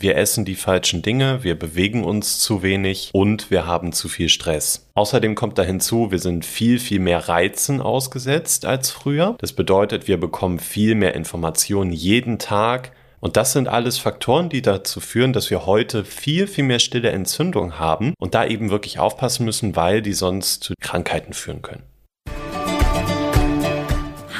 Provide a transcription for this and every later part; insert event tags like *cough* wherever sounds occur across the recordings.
wir essen die falschen Dinge, wir bewegen uns zu wenig und wir haben zu viel Stress. Außerdem kommt da hinzu, wir sind viel, viel mehr Reizen ausgesetzt als früher. Das bedeutet, wir bekommen viel mehr Informationen jeden Tag. Und das sind alles Faktoren, die dazu führen, dass wir heute viel, viel mehr stille Entzündung haben und da eben wirklich aufpassen müssen, weil die sonst zu Krankheiten führen können.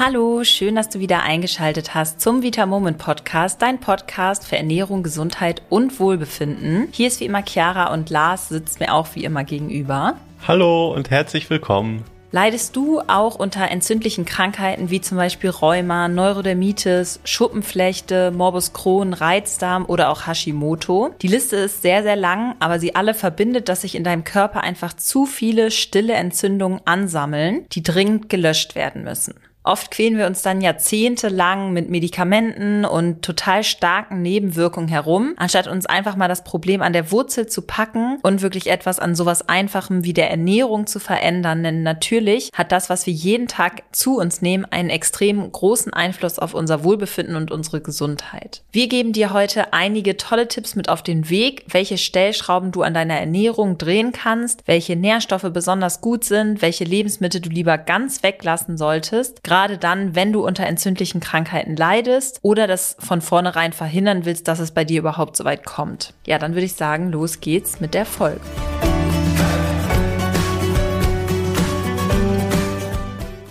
Hallo, schön, dass du wieder eingeschaltet hast zum Vita Moment Podcast, dein Podcast für Ernährung, Gesundheit und Wohlbefinden. Hier ist wie immer Chiara und Lars sitzt mir auch wie immer gegenüber. Hallo und herzlich willkommen. Leidest du auch unter entzündlichen Krankheiten wie zum Beispiel Rheuma, Neurodermitis, Schuppenflechte, Morbus Crohn, Reizdarm oder auch Hashimoto? Die Liste ist sehr, sehr lang, aber sie alle verbindet, dass sich in deinem Körper einfach zu viele stille Entzündungen ansammeln, die dringend gelöscht werden müssen. Oft quälen wir uns dann jahrzehntelang mit Medikamenten und total starken Nebenwirkungen herum, anstatt uns einfach mal das Problem an der Wurzel zu packen und wirklich etwas an sowas Einfachem wie der Ernährung zu verändern. Denn natürlich hat das, was wir jeden Tag zu uns nehmen, einen extrem großen Einfluss auf unser Wohlbefinden und unsere Gesundheit. Wir geben dir heute einige tolle Tipps mit auf den Weg, welche Stellschrauben du an deiner Ernährung drehen kannst, welche Nährstoffe besonders gut sind, welche Lebensmittel du lieber ganz weglassen solltest gerade dann, wenn du unter entzündlichen Krankheiten leidest oder das von vornherein verhindern willst, dass es bei dir überhaupt so weit kommt. Ja, dann würde ich sagen, los geht's mit der Folge.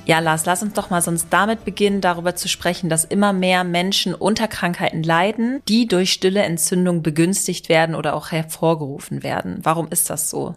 Ja, Lars, lass uns doch mal sonst damit beginnen, darüber zu sprechen, dass immer mehr Menschen unter Krankheiten leiden, die durch stille Entzündung begünstigt werden oder auch hervorgerufen werden. Warum ist das so?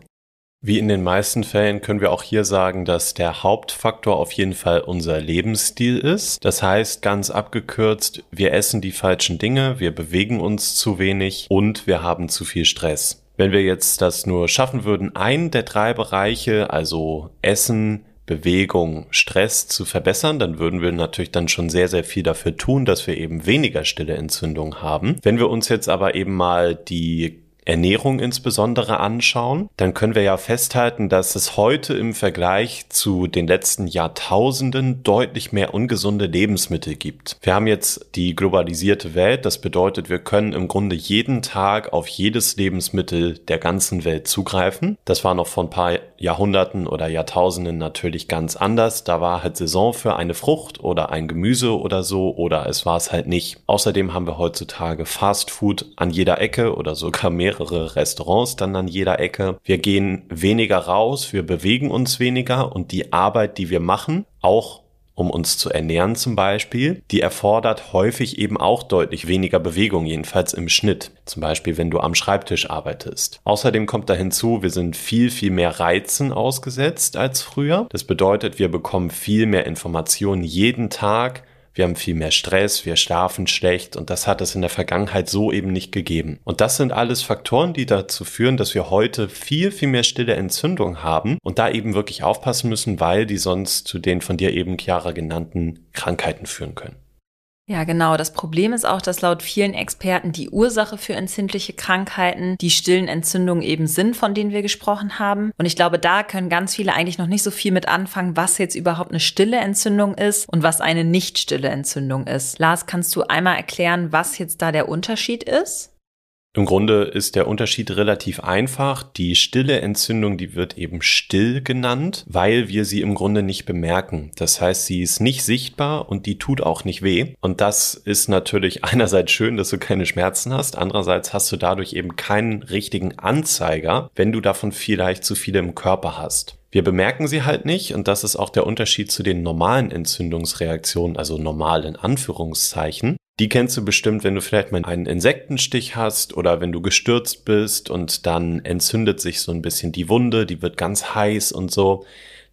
Wie in den meisten Fällen können wir auch hier sagen, dass der Hauptfaktor auf jeden Fall unser Lebensstil ist. Das heißt, ganz abgekürzt, wir essen die falschen Dinge, wir bewegen uns zu wenig und wir haben zu viel Stress. Wenn wir jetzt das nur schaffen würden, einen der drei Bereiche, also Essen, Bewegung, Stress zu verbessern, dann würden wir natürlich dann schon sehr, sehr viel dafür tun, dass wir eben weniger stille Entzündung haben. Wenn wir uns jetzt aber eben mal die Ernährung insbesondere anschauen, dann können wir ja festhalten, dass es heute im Vergleich zu den letzten Jahrtausenden deutlich mehr ungesunde Lebensmittel gibt. Wir haben jetzt die globalisierte Welt, das bedeutet, wir können im Grunde jeden Tag auf jedes Lebensmittel der ganzen Welt zugreifen. Das war noch vor ein paar Jahrhunderten oder Jahrtausenden natürlich ganz anders. Da war halt Saison für eine Frucht oder ein Gemüse oder so oder es war es halt nicht. Außerdem haben wir heutzutage Fast Food an jeder Ecke oder sogar mehr mehrere Restaurants dann an jeder Ecke. Wir gehen weniger raus, wir bewegen uns weniger und die Arbeit, die wir machen, auch um uns zu ernähren zum Beispiel, die erfordert häufig eben auch deutlich weniger Bewegung, jedenfalls im Schnitt. Zum Beispiel, wenn du am Schreibtisch arbeitest. Außerdem kommt da hinzu, wir sind viel, viel mehr Reizen ausgesetzt als früher. Das bedeutet, wir bekommen viel mehr Informationen jeden Tag wir haben viel mehr Stress, wir schlafen schlecht und das hat es in der Vergangenheit so eben nicht gegeben. Und das sind alles Faktoren, die dazu führen, dass wir heute viel, viel mehr stille Entzündung haben und da eben wirklich aufpassen müssen, weil die sonst zu den von dir eben, Chiara, genannten Krankheiten führen können. Ja, genau. Das Problem ist auch, dass laut vielen Experten die Ursache für entzündliche Krankheiten die stillen Entzündungen eben sind, von denen wir gesprochen haben. Und ich glaube, da können ganz viele eigentlich noch nicht so viel mit anfangen, was jetzt überhaupt eine stille Entzündung ist und was eine nicht stille Entzündung ist. Lars, kannst du einmal erklären, was jetzt da der Unterschied ist? Im Grunde ist der Unterschied relativ einfach. Die stille Entzündung, die wird eben still genannt, weil wir sie im Grunde nicht bemerken. Das heißt, sie ist nicht sichtbar und die tut auch nicht weh. Und das ist natürlich *laughs* einerseits schön, dass du keine Schmerzen hast. Andererseits hast du dadurch eben keinen richtigen Anzeiger, wenn du davon vielleicht zu viele im Körper hast. Wir bemerken sie halt nicht und das ist auch der Unterschied zu den normalen Entzündungsreaktionen, also normal in Anführungszeichen. Die kennst du bestimmt, wenn du vielleicht mal einen Insektenstich hast oder wenn du gestürzt bist und dann entzündet sich so ein bisschen die Wunde, die wird ganz heiß und so.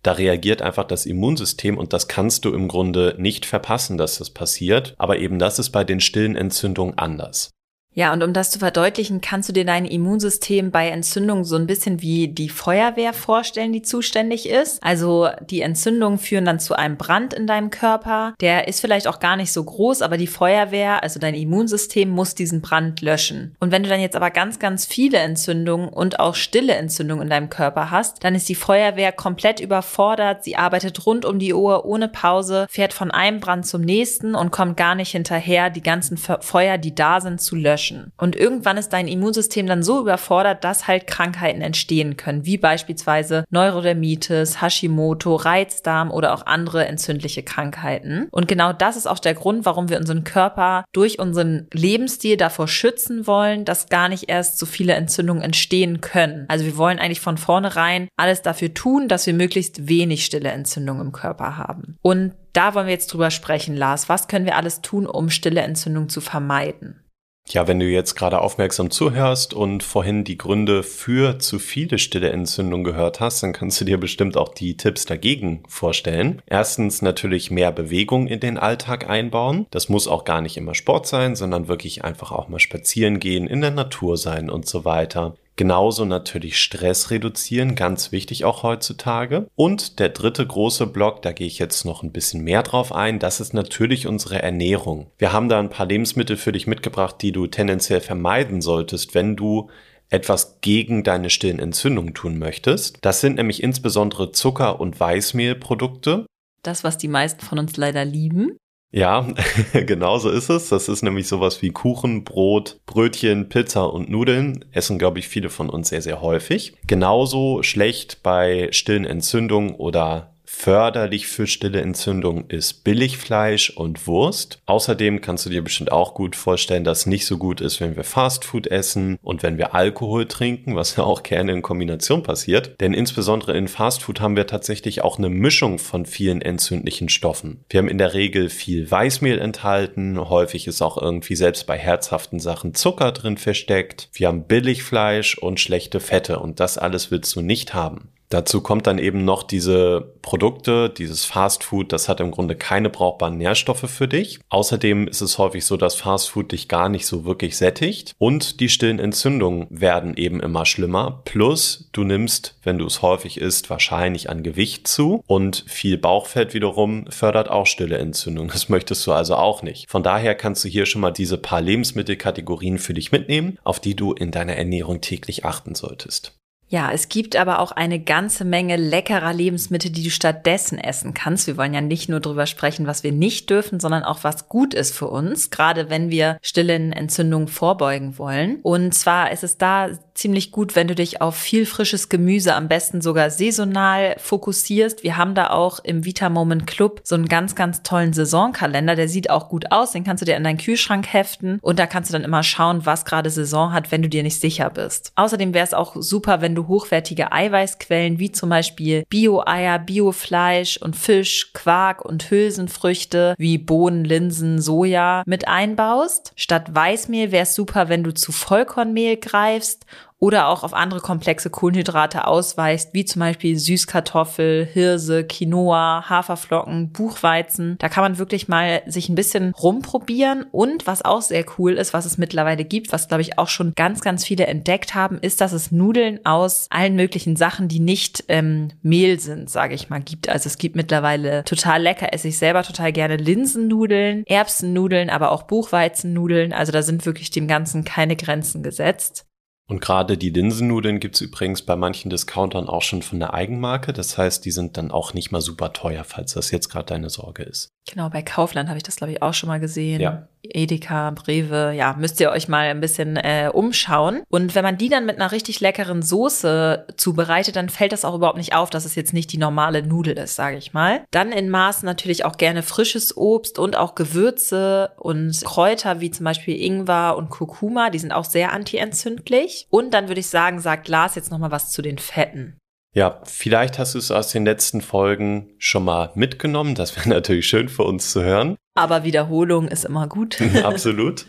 Da reagiert einfach das Immunsystem und das kannst du im Grunde nicht verpassen, dass das passiert. Aber eben das ist bei den stillen Entzündungen anders. Ja, und um das zu verdeutlichen, kannst du dir dein Immunsystem bei Entzündungen so ein bisschen wie die Feuerwehr vorstellen, die zuständig ist. Also die Entzündungen führen dann zu einem Brand in deinem Körper. Der ist vielleicht auch gar nicht so groß, aber die Feuerwehr, also dein Immunsystem, muss diesen Brand löschen. Und wenn du dann jetzt aber ganz, ganz viele Entzündungen und auch stille Entzündungen in deinem Körper hast, dann ist die Feuerwehr komplett überfordert. Sie arbeitet rund um die Uhr ohne Pause, fährt von einem Brand zum nächsten und kommt gar nicht hinterher, die ganzen Feuer, die da sind, zu löschen löschen. Und irgendwann ist dein Immunsystem dann so überfordert, dass halt Krankheiten entstehen können, wie beispielsweise Neurodermitis, Hashimoto, Reizdarm oder auch andere entzündliche Krankheiten. Und genau das ist auch der Grund, warum wir unseren Körper durch unseren Lebensstil davor schützen wollen, dass gar nicht erst so viele Entzündungen entstehen können. Also wir wollen eigentlich von vornherein alles dafür tun, dass wir möglichst wenig stille Entzündungen im Körper haben. Und da wollen wir jetzt drüber sprechen, Lars. Was können wir alles tun, um stille Entzündung zu vermeiden? Ja, wenn du jetzt gerade aufmerksam zuhörst und vorhin die Gründe für zu viele stille Entzündung gehört hast, dann kannst du dir bestimmt auch die Tipps dagegen vorstellen. Erstens natürlich mehr Bewegung in den Alltag einbauen. Das muss auch gar nicht immer Sport sein, sondern wirklich einfach auch mal spazieren gehen, in der Natur sein und so weiter. Genauso natürlich Stress reduzieren, ganz wichtig auch heutzutage. Und der dritte große Block, da gehe ich jetzt noch ein bisschen mehr drauf ein, das ist natürlich unsere Ernährung. Wir haben da ein paar Lebensmittel für dich mitgebracht, die du tendenziell vermeiden solltest, wenn du etwas gegen deine stillen Entzündungen tun möchtest. Das sind nämlich insbesondere Zucker- und Weißmehlprodukte. Das, was die meisten von uns leider lieben. Ja, *laughs* genau so ist es. Das ist nämlich sowas wie Kuchen, Brot, Brötchen, Pizza und Nudeln. Essen, glaube ich, viele von uns sehr, sehr häufig. Genauso schlecht bei stillen Entzündungen oder Förderlich für stille Entzündung ist Billigfleisch und Wurst. Außerdem kannst du dir bestimmt auch gut vorstellen, dass nicht so gut ist, wenn wir Fastfood essen und wenn wir Alkohol trinken, was *laughs* ja auch gerne in Kombination passiert. Denn insbesondere in Fastfood haben wir tatsächlich auch eine Mischung von vielen entzündlichen Stoffen. Wir haben in der Regel viel Weißmehl enthalten, häufig ist auch irgendwie selbst bei herzhaften Sachen Zucker drin versteckt. Wir haben Billigfleisch und schlechte Fette und das alles willst du nicht haben. Dazu kommt dann eben noch diese Produkte, dieses Fast Food, das hat im Grunde keine brauchbaren Nährstoffe für dich. Außerdem ist es häufig so, dass Fast Food dich gar nicht so wirklich sättigt und die stillen Entzündungen werden eben immer schlimmer. Plus du nimmst, wenn du es häufig isst, wahrscheinlich an Gewicht zu und viel Bauchfett wiederum fördert auch stille Entzündungen. Das möchtest du also auch nicht. Von daher kannst du hier schon mal diese paar Lebensmittelkategorien für dich mitnehmen, auf die du in deiner Ernährung täglich achten solltest. Ja, es gibt aber auch eine ganze Menge leckerer Lebensmittel, die du stattdessen essen kannst. Wir wollen ja nicht nur darüber sprechen, was wir nicht dürfen, sondern auch was gut ist für uns, gerade wenn wir stillen Entzündungen vorbeugen wollen. Und zwar ist es da ziemlich gut, wenn du dich auf viel frisches Gemüse, am besten sogar saisonal fokussierst. Wir haben da auch im Vita Moment Club so einen ganz, ganz tollen Saisonkalender. Der sieht auch gut aus. Den kannst du dir in deinen Kühlschrank heften und da kannst du dann immer schauen, was gerade Saison hat, wenn du dir nicht sicher bist. Außerdem wäre es auch super, wenn du hochwertige Eiweißquellen wie zum Beispiel Bio-Eier, Bio-Fleisch und Fisch, Quark und Hülsenfrüchte wie Bohnen, Linsen, Soja mit einbaust. Statt Weißmehl wäre es super, wenn du zu Vollkornmehl greifst oder auch auf andere komplexe Kohlenhydrate ausweist, wie zum Beispiel Süßkartoffel, Hirse, Quinoa, Haferflocken, Buchweizen. Da kann man wirklich mal sich ein bisschen rumprobieren. Und was auch sehr cool ist, was es mittlerweile gibt, was glaube ich auch schon ganz, ganz viele entdeckt haben, ist, dass es Nudeln aus allen möglichen Sachen, die nicht ähm, Mehl sind, sage ich mal, gibt. Also es gibt mittlerweile total lecker, esse ich selber total gerne Linsennudeln, Erbsennudeln, aber auch Buchweizennudeln. Also da sind wirklich dem Ganzen keine Grenzen gesetzt. Und gerade die Linsennudeln gibt's übrigens bei manchen Discountern auch schon von der Eigenmarke. Das heißt, die sind dann auch nicht mal super teuer, falls das jetzt gerade deine Sorge ist. Genau, bei Kaufland habe ich das, glaube ich, auch schon mal gesehen. Ja. Edeka, Brewe, ja, müsst ihr euch mal ein bisschen äh, umschauen. Und wenn man die dann mit einer richtig leckeren Soße zubereitet, dann fällt das auch überhaupt nicht auf, dass es jetzt nicht die normale Nudel ist, sage ich mal. Dann in Maßen natürlich auch gerne frisches Obst und auch Gewürze und Kräuter wie zum Beispiel Ingwer und Kurkuma, die sind auch sehr antientzündlich. Und dann würde ich sagen, sagt Lars jetzt noch mal was zu den Fetten. Ja, vielleicht hast du es aus den letzten Folgen schon mal mitgenommen. Das wäre *laughs* natürlich schön für uns zu hören. Aber Wiederholung ist immer gut. *laughs* Absolut.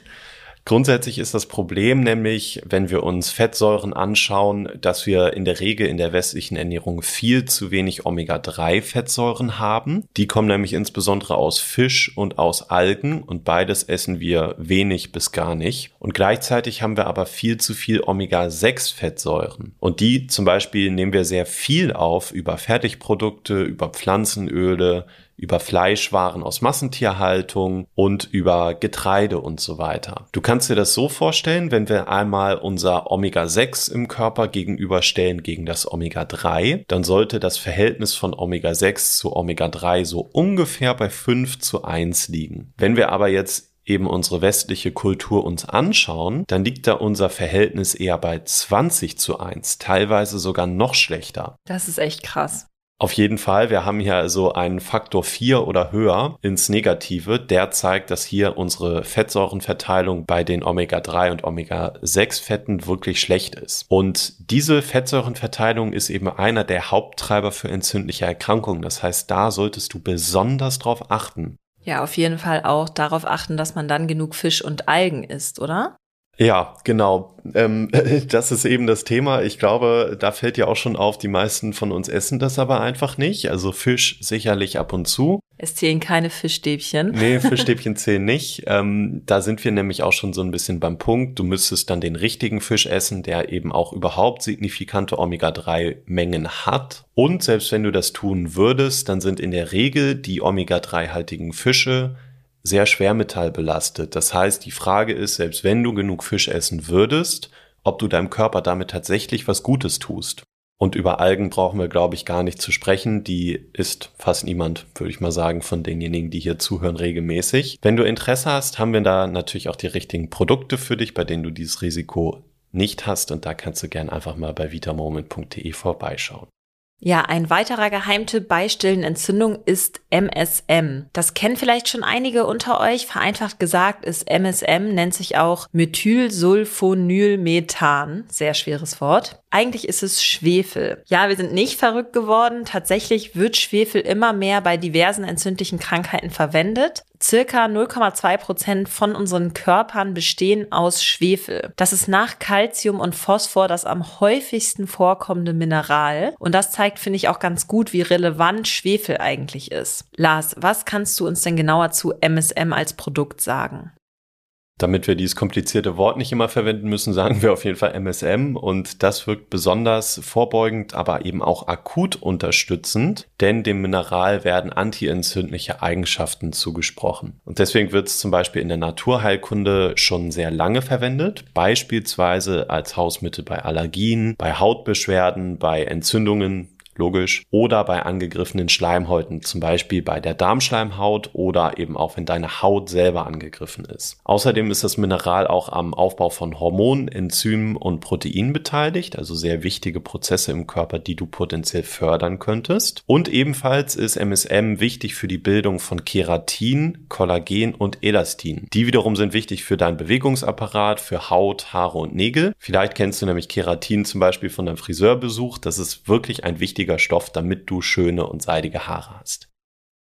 Grundsätzlich ist das Problem nämlich, wenn wir uns Fettsäuren anschauen, dass wir in der Regel in der westlichen Ernährung viel zu wenig Omega-3-Fettsäuren haben. Die kommen nämlich insbesondere aus Fisch und aus Algen und beides essen wir wenig bis gar nicht. Und gleichzeitig haben wir aber viel zu viel Omega-6-Fettsäuren. Und die zum Beispiel nehmen wir sehr viel auf über Fertigprodukte, über Pflanzenöle, über Fleischwaren aus Massentierhaltung und über Getreide und so weiter. Du kannst dir das so vorstellen, wenn wir einmal unser Omega-6 im Körper gegenüberstellen gegen das Omega-3, dann sollte das Verhältnis von Omega-6 zu Omega-3 so ungefähr bei 5 zu 1 liegen. Wenn wir aber jetzt eben unsere westliche Kultur uns anschauen, dann liegt da unser Verhältnis eher bei 20 zu 1, teilweise sogar noch schlechter. Das ist echt krass. Auf jeden Fall, wir haben hier also einen Faktor 4 oder höher ins Negative. Der zeigt, dass hier unsere Fettsäurenverteilung bei den Omega-3 und Omega-6-Fetten wirklich schlecht ist. Und diese Fettsäurenverteilung ist eben einer der Haupttreiber für entzündliche Erkrankungen. Das heißt, da solltest du besonders drauf achten. Ja, auf jeden Fall auch darauf achten, dass man dann genug Fisch und Algen isst, oder? Ja, genau. Ähm, *laughs* das ist eben das Thema. Ich glaube, da fällt ja auch schon auf, die meisten von uns essen das aber einfach nicht. Also Fisch sicherlich ab und zu. Es zählen keine Fischstäbchen. Nee, *laughs* Fischstäbchen zählen nicht. Ähm, da sind wir nämlich auch schon so ein bisschen beim Punkt. Du müsstest dann den richtigen Fisch essen, der eben auch überhaupt signifikante Omega-3-Mengen hat. Und selbst wenn du das tun würdest, dann sind in der Regel die Omega-3-haltigen Fische sehr schwermetallbelastet. Das heißt, die Frage ist, selbst wenn du genug Fisch essen würdest, ob du deinem Körper damit tatsächlich was Gutes tust. Und über Algen brauchen wir, glaube ich, gar nicht zu sprechen. Die isst fast niemand, würde ich mal sagen, von denjenigen, die hier zuhören, regelmäßig. Wenn du Interesse hast, haben wir da natürlich auch die richtigen Produkte für dich, bei denen du dieses Risiko nicht hast. Und da kannst du gern einfach mal bei vitamoment.de vorbeischauen. Ja, ein weiterer Geheimtipp bei stillen Entzündung ist MSM. Das kennen vielleicht schon einige unter euch. Vereinfacht gesagt ist MSM, nennt sich auch Methylsulfonylmethan. Sehr schweres Wort. Eigentlich ist es Schwefel. Ja, wir sind nicht verrückt geworden. Tatsächlich wird Schwefel immer mehr bei diversen entzündlichen Krankheiten verwendet. Circa 0,2 Prozent von unseren Körpern bestehen aus Schwefel. Das ist nach Calcium und Phosphor das am häufigsten vorkommende Mineral. Und das zeigt, finde ich, auch ganz gut, wie relevant Schwefel eigentlich ist. Lars, was kannst du uns denn genauer zu MSM als Produkt sagen? Damit wir dieses komplizierte Wort nicht immer verwenden müssen, sagen wir auf jeden Fall MSM und das wirkt besonders vorbeugend, aber eben auch akut unterstützend, denn dem Mineral werden antientzündliche Eigenschaften zugesprochen. Und deswegen wird es zum Beispiel in der Naturheilkunde schon sehr lange verwendet, beispielsweise als Hausmittel bei Allergien, bei Hautbeschwerden, bei Entzündungen logisch, oder bei angegriffenen Schleimhäuten, zum Beispiel bei der Darmschleimhaut oder eben auch wenn deine Haut selber angegriffen ist. Außerdem ist das Mineral auch am Aufbau von Hormonen, Enzymen und Proteinen beteiligt, also sehr wichtige Prozesse im Körper, die du potenziell fördern könntest. Und ebenfalls ist MSM wichtig für die Bildung von Keratin, Kollagen und Elastin. Die wiederum sind wichtig für deinen Bewegungsapparat, für Haut, Haare und Nägel. Vielleicht kennst du nämlich Keratin zum Beispiel von deinem Friseurbesuch. Das ist wirklich ein wichtiger wichtiger Stoff, damit du schöne und seidige Haare hast.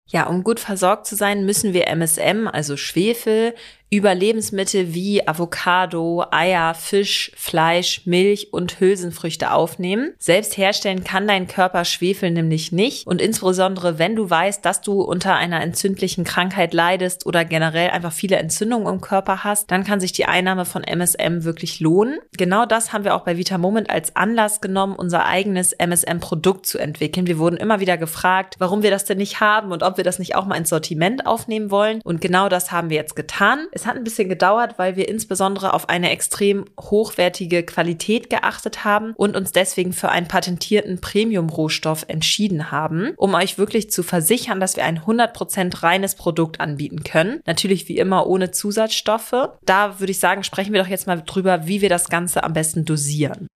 Ja, um gut versorgt zu sein, müssen wir MSM, also Schwefel, über Lebensmittel wie Avocado, Eier, Fisch, Fleisch, Milch und Hülsenfrüchte aufnehmen. Selbst herstellen kann dein Körper Schwefel nämlich nicht und insbesondere wenn du weißt, dass du unter einer entzündlichen Krankheit leidest oder generell einfach viele Entzündungen im Körper hast, dann kann sich die Einnahme von MSM wirklich lohnen. Genau das haben wir auch bei Vitamoment als Anlass genommen, unser eigenes MSM-Produkt zu entwickeln. Wir wurden immer wieder gefragt, warum wir das denn nicht haben und ob wir das nicht auch mal ins Sortiment aufnehmen wollen. Und genau das haben wir jetzt getan. Es es hat ein bisschen gedauert, weil wir insbesondere auf eine extrem hochwertige Qualität geachtet haben und uns deswegen für einen patentierten Premium-Rohstoff entschieden haben, um euch wirklich zu versichern, dass wir ein 100% reines Produkt anbieten können. Natürlich wie immer ohne Zusatzstoffe. Da würde ich sagen, sprechen wir doch jetzt mal drüber, wie wir das Ganze am besten dosieren.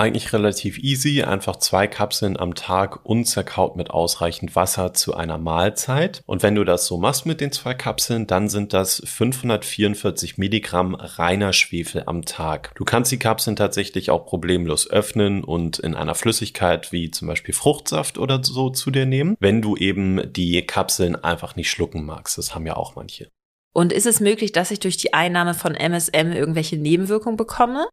Eigentlich relativ easy, einfach zwei Kapseln am Tag unzerkaut mit ausreichend Wasser zu einer Mahlzeit. Und wenn du das so machst mit den zwei Kapseln, dann sind das 544 Milligramm reiner Schwefel am Tag. Du kannst die Kapseln tatsächlich auch problemlos öffnen und in einer Flüssigkeit wie zum Beispiel Fruchtsaft oder so zu dir nehmen, wenn du eben die Kapseln einfach nicht schlucken magst. Das haben ja auch manche. Und ist es möglich, dass ich durch die Einnahme von MSM irgendwelche Nebenwirkungen bekomme?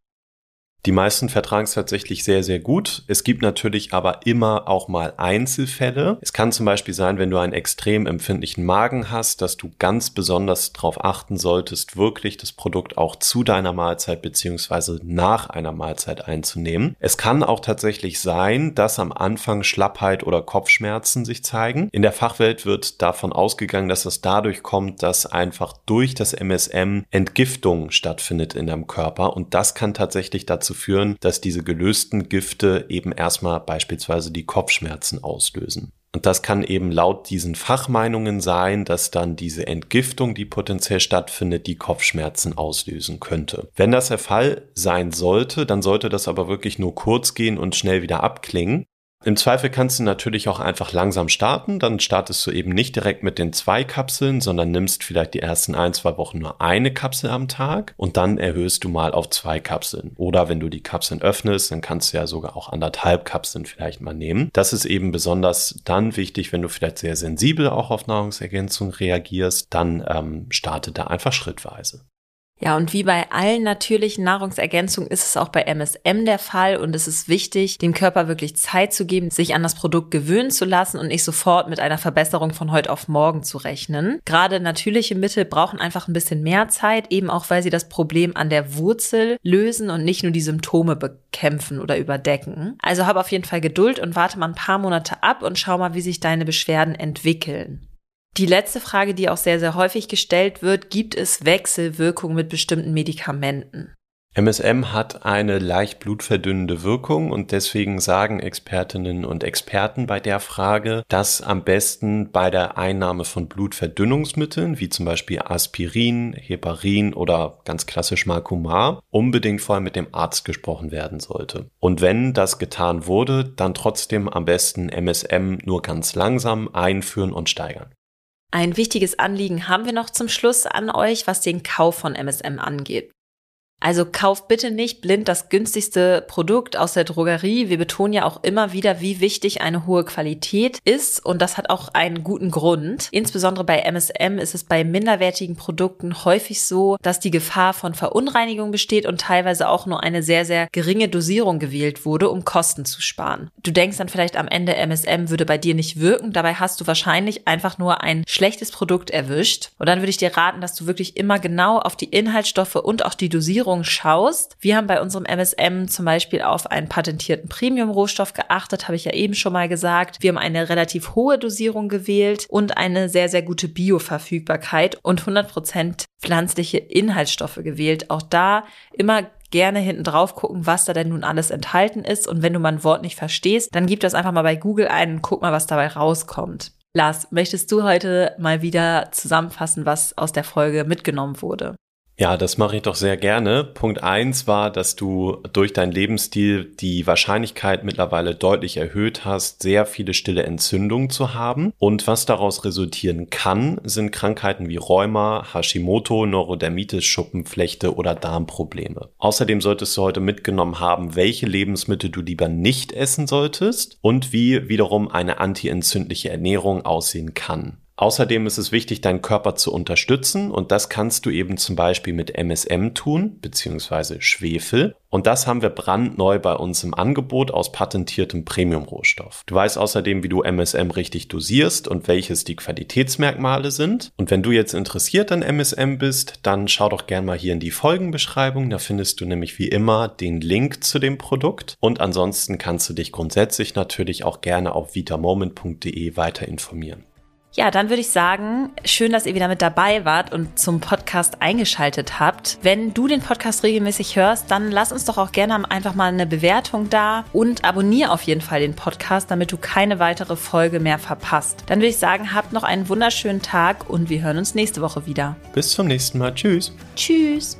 Die meisten vertragen es tatsächlich sehr, sehr gut. Es gibt natürlich aber immer auch mal Einzelfälle. Es kann zum Beispiel sein, wenn du einen extrem empfindlichen Magen hast, dass du ganz besonders darauf achten solltest, wirklich das Produkt auch zu deiner Mahlzeit beziehungsweise nach einer Mahlzeit einzunehmen. Es kann auch tatsächlich sein, dass am Anfang Schlappheit oder Kopfschmerzen sich zeigen. In der Fachwelt wird davon ausgegangen, dass es dadurch kommt, dass einfach durch das MSM Entgiftung stattfindet in deinem Körper und das kann tatsächlich dazu führen, dass diese gelösten Gifte eben erstmal beispielsweise die Kopfschmerzen auslösen. Und das kann eben laut diesen Fachmeinungen sein, dass dann diese Entgiftung, die potenziell stattfindet, die Kopfschmerzen auslösen könnte. Wenn das der Fall sein sollte, dann sollte das aber wirklich nur kurz gehen und schnell wieder abklingen. Im Zweifel kannst du natürlich auch einfach langsam starten. Dann startest du eben nicht direkt mit den zwei Kapseln, sondern nimmst vielleicht die ersten ein, zwei Wochen nur eine Kapsel am Tag und dann erhöhst du mal auf zwei Kapseln. Oder wenn du die Kapseln öffnest, dann kannst du ja sogar auch anderthalb Kapseln vielleicht mal nehmen. Das ist eben besonders dann wichtig, wenn du vielleicht sehr sensibel auch auf Nahrungsergänzung reagierst, dann ähm, starte da einfach schrittweise. Ja, und wie bei allen natürlichen Nahrungsergänzungen ist es auch bei MSM der Fall und es ist wichtig, dem Körper wirklich Zeit zu geben, sich an das Produkt gewöhnen zu lassen und nicht sofort mit einer Verbesserung von heute auf morgen zu rechnen. Gerade natürliche Mittel brauchen einfach ein bisschen mehr Zeit, eben auch weil sie das Problem an der Wurzel lösen und nicht nur die Symptome bekämpfen oder überdecken. Also hab auf jeden Fall Geduld und warte mal ein paar Monate ab und schau mal, wie sich deine Beschwerden entwickeln. Die letzte Frage, die auch sehr, sehr häufig gestellt wird, gibt es Wechselwirkungen mit bestimmten Medikamenten? MSM hat eine leicht blutverdünnende Wirkung und deswegen sagen Expertinnen und Experten bei der Frage, dass am besten bei der Einnahme von Blutverdünnungsmitteln, wie zum Beispiel Aspirin, Heparin oder ganz klassisch Malcumar, unbedingt vorher mit dem Arzt gesprochen werden sollte. Und wenn das getan wurde, dann trotzdem am besten MSM nur ganz langsam einführen und steigern. Ein wichtiges Anliegen haben wir noch zum Schluss an euch, was den Kauf von MSM angeht. Also kauft bitte nicht blind das günstigste Produkt aus der Drogerie. Wir betonen ja auch immer wieder, wie wichtig eine hohe Qualität ist und das hat auch einen guten Grund. Insbesondere bei MSM ist es bei minderwertigen Produkten häufig so, dass die Gefahr von Verunreinigung besteht und teilweise auch nur eine sehr, sehr geringe Dosierung gewählt wurde, um Kosten zu sparen. Du denkst dann vielleicht am Ende, MSM würde bei dir nicht wirken. Dabei hast du wahrscheinlich einfach nur ein schlechtes Produkt erwischt. Und dann würde ich dir raten, dass du wirklich immer genau auf die Inhaltsstoffe und auch die Dosierung Dosierung schaust. Wir haben bei unserem MSM zum Beispiel auf einen patentierten Premium-Rohstoff geachtet, habe ich ja eben schon mal gesagt. Wir haben eine relativ hohe Dosierung gewählt und eine sehr, sehr gute Bioverfügbarkeit und 100% pflanzliche Inhaltsstoffe gewählt. Auch da immer gerne hinten drauf gucken, was da denn nun alles enthalten ist. Und wenn du mal ein Wort nicht verstehst, dann gib das einfach mal bei Google ein und guck mal, was dabei rauskommt. Lars, möchtest du heute mal wieder zusammenfassen, was aus der Folge mitgenommen wurde? Ja, das mache ich doch sehr gerne. Punkt eins war, dass du durch deinen Lebensstil die Wahrscheinlichkeit mittlerweile deutlich erhöht hast, sehr viele stille Entzündungen zu haben. Und was daraus resultieren kann, sind Krankheiten wie Rheuma, Hashimoto, Neurodermitis, Schuppenflechte oder Darmprobleme. Außerdem solltest du heute mitgenommen haben, welche Lebensmittel du lieber nicht essen solltest und wie wiederum eine antientzündliche Ernährung aussehen kann. Außerdem ist es wichtig, deinen Körper zu unterstützen und das kannst du eben zum Beispiel mit MSM tun, beziehungsweise Schwefel. Und das haben wir brandneu bei uns im Angebot aus patentiertem Premium-Rohstoff. Du weißt außerdem, wie du MSM richtig dosierst und welches die Qualitätsmerkmale sind. Und wenn du jetzt interessiert an MSM bist, dann schau doch gern mal hier in die Folgenbeschreibung. Da findest du nämlich wie immer den Link zu dem Produkt. Und ansonsten kannst du dich grundsätzlich natürlich auch gerne auf vitamoment.de weiter informieren. Ja, dann würde ich sagen, schön, dass ihr wieder mit dabei wart und zum Podcast eingeschaltet habt. Wenn du den Podcast regelmäßig hörst, dann lass uns doch auch gerne einfach mal eine Bewertung da und abonniere auf jeden Fall den Podcast, damit du keine weitere Folge mehr verpasst. Dann würde ich sagen, habt noch einen wunderschönen Tag und wir hören uns nächste Woche wieder. Bis zum nächsten Mal. Tschüss. Tschüss.